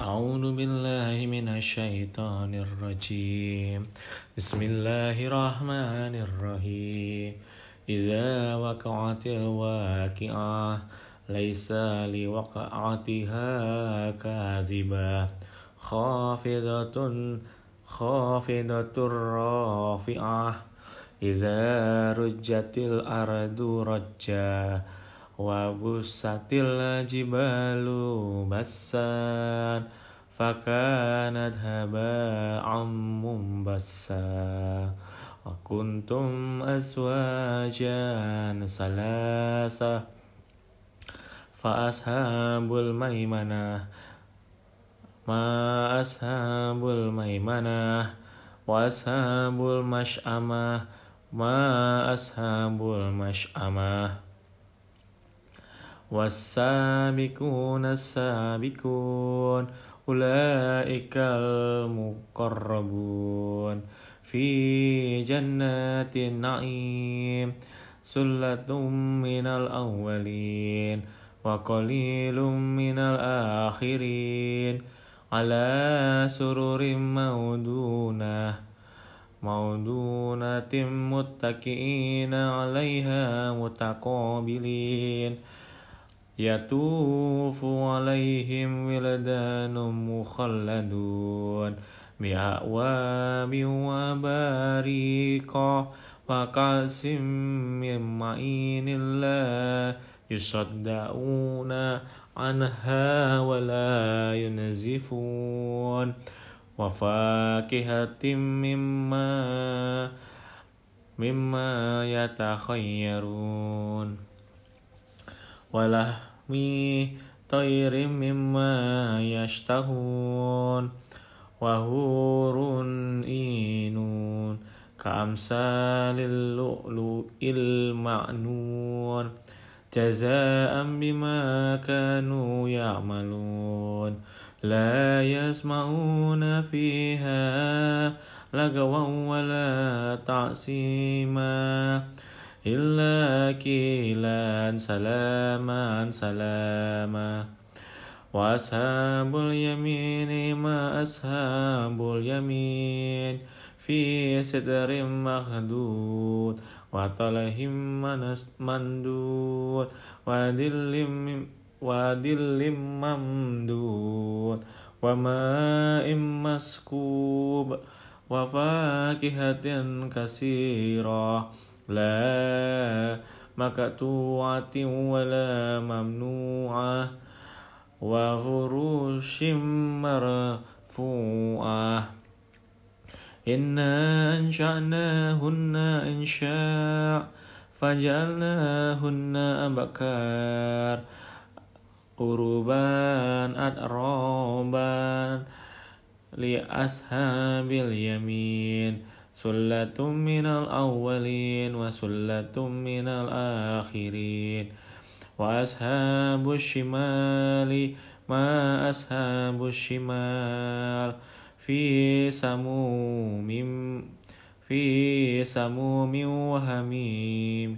أعوذ بالله من الشيطان الرجيم. بسم الله الرحمن الرحيم. إذا وقعت الواقعة ليس لوقعتها كاذبة. خافضة خافضة رافعة. إذا رجت الأرض رجا وبست الجبال بسا فكانت هباء منبسا وكنتم أزواجا ثلاثة فأصحاب الميمنة ما أصحاب الميمنة وأصحاب المشأمة ما أصحاب المشأمة والسابقون السابقون أولئك المقربون. في جنات النعيم سلة من الأولين وقليل من الآخرين. على سرر مودونة مودونة متكئين عليها متقابلين. يطوف عليهم ولدان مخلدون بأعواب وباريق وكأس من معين لا يصدعون عنها ولا ينزفون وفاكهة مما مما يتخيرون ولحم طير مما يشتهون وهور إينون كأمثال اللؤلؤ المعنون جزاء بما كانوا يعملون لا يسمعون فيها لغوا ولا تعصيما إلا كيلا سلاما سلاما. وأصحاب اليمين ما أصحاب اليمين في سدر مخدود وطلهم مندود ودل ودل ممدود وماء مسكوب وفاكهة كثيرة. لا مقطوعة ولا ممنوعة وفروش مرفوعة. إنا أنشأناهن إنشاء فجعلناهن أبكار. أربان أترابا لأصحاب اليمين. سلة من الأولين وسلة من الآخرين وأصحاب الشمال ما أصحاب الشمال في سموم في سموم وهميم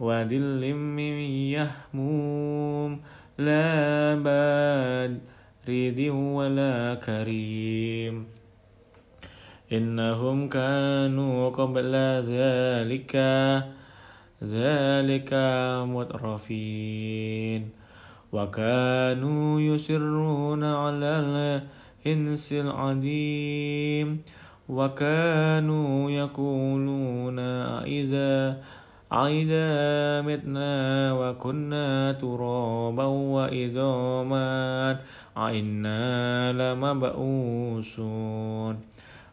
ودل من يهموم لا بارد ولا كريم إنهم كانوا قبل ذلك ذلك مترفين. وكانوا يسرون على الإنس العديم. وكانوا يقولون إذا عيدا متنا وكنا ترابا وإذا عنا لمبعوثون.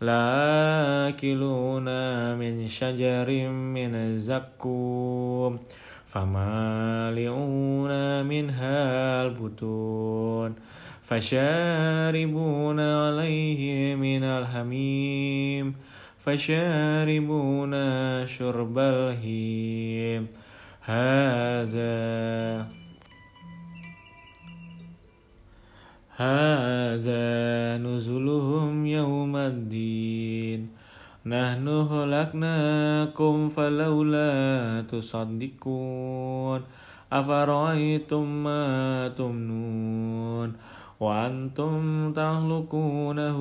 لآكلون من شجر من الزقوم فمالئون منها البطون فشاربون عليه من الحميم فشاربون شرب الهيم. هذا هذا نزلهم نحن خلقناكم فلولا تصدقون. أفرأيتم ما تمنون؟ وأنتم تخلقونه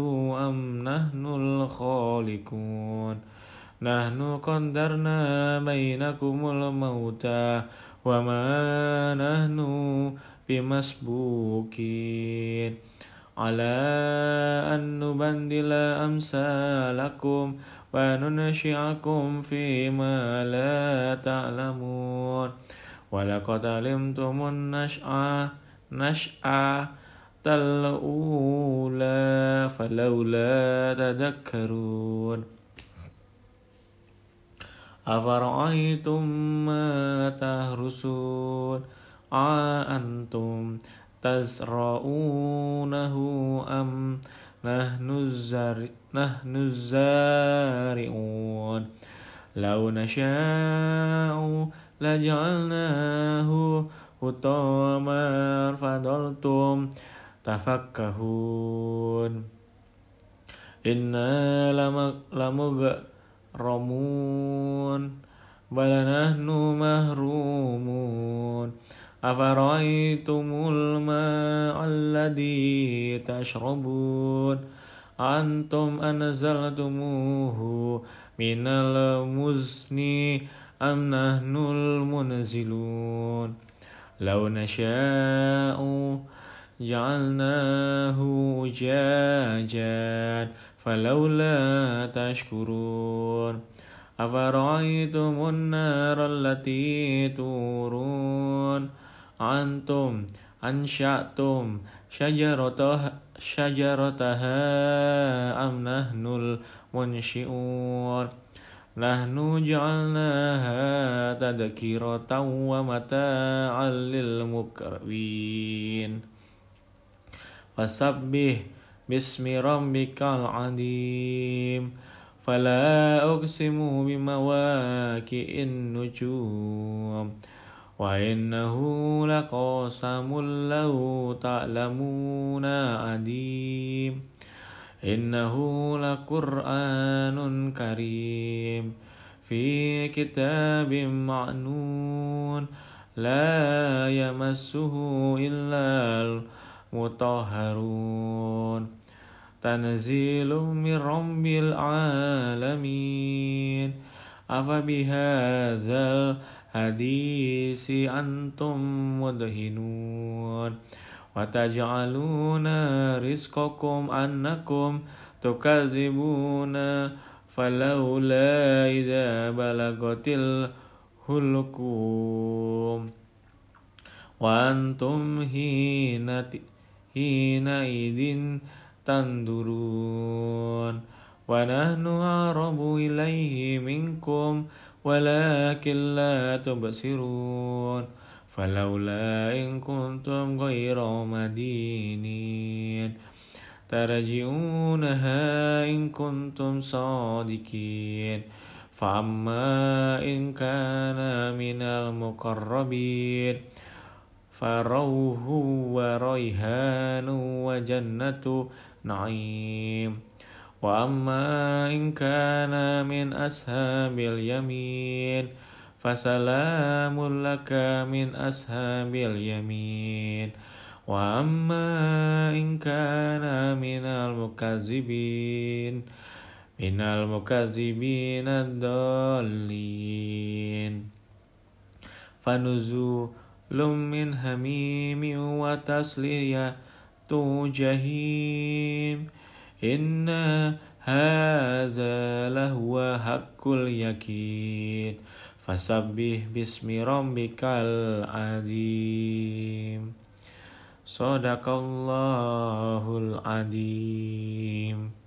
أم نحن الخالقون؟ نحن قدرنا بينكم الموتى وما نحن بمسبوكين على أن نبدل أمثالكم وننشئكم فيما لا تعلمون. ولقد علمتم النشأة نشأة الأولى فلولا تذكرون. أفرأيتم ما تهرسون؟ أأنتم تزرعونه أم نحن الزارع الزارعون لو نشاء لجعلناه حطاما فظلتم تفكهون. إنا لمغرمون بل نحن محرومون أفرأيتم الماء الذي تشربون؟ أنتم أنزلتموه من المزن أم نحن المنزلون؟ لو نشاء جعلناه أجاجا فلولا تشكرون. أفرأيتم النار التي تورون؟ أنتم أنشأتم شجرتها, شجرتها أم نحن المنشئون نحن جعلناها تذكرة ومتاعا للمقربين فسبح باسم ربك العظيم فلا أقسم بمواكئ النجوم وإنه لقاسم لو تعلمون عديم إنه لقرآن كريم في كتاب معنون لا يمسه إلا المطهرون تنزيل من رب العالمين أفبهذا الحديث أنتم مدهنون وتجعلون رزقكم أنكم تكذبون فلولا إذا بلغت الحلقوم وأنتم حينئذ تنظرون ونحن أقرب إليه منكم ولكن لا تبصرون فلولا إن كنتم غير مدينين ترجعونها إن كنتم صادقين فأما إن كان من المقربين فروح وريحان وجنة نعيم وأما إن كان من أصحاب اليمين فسلام لك من أصحاب اليمين. وأما إن كان من المكذبين من المكذبين الضالين. فنزول من هميم وتسلية جهيم. إن هذا لهو حق اليقين. فسبح باسم ربك العظيم. صدق الله العظيم.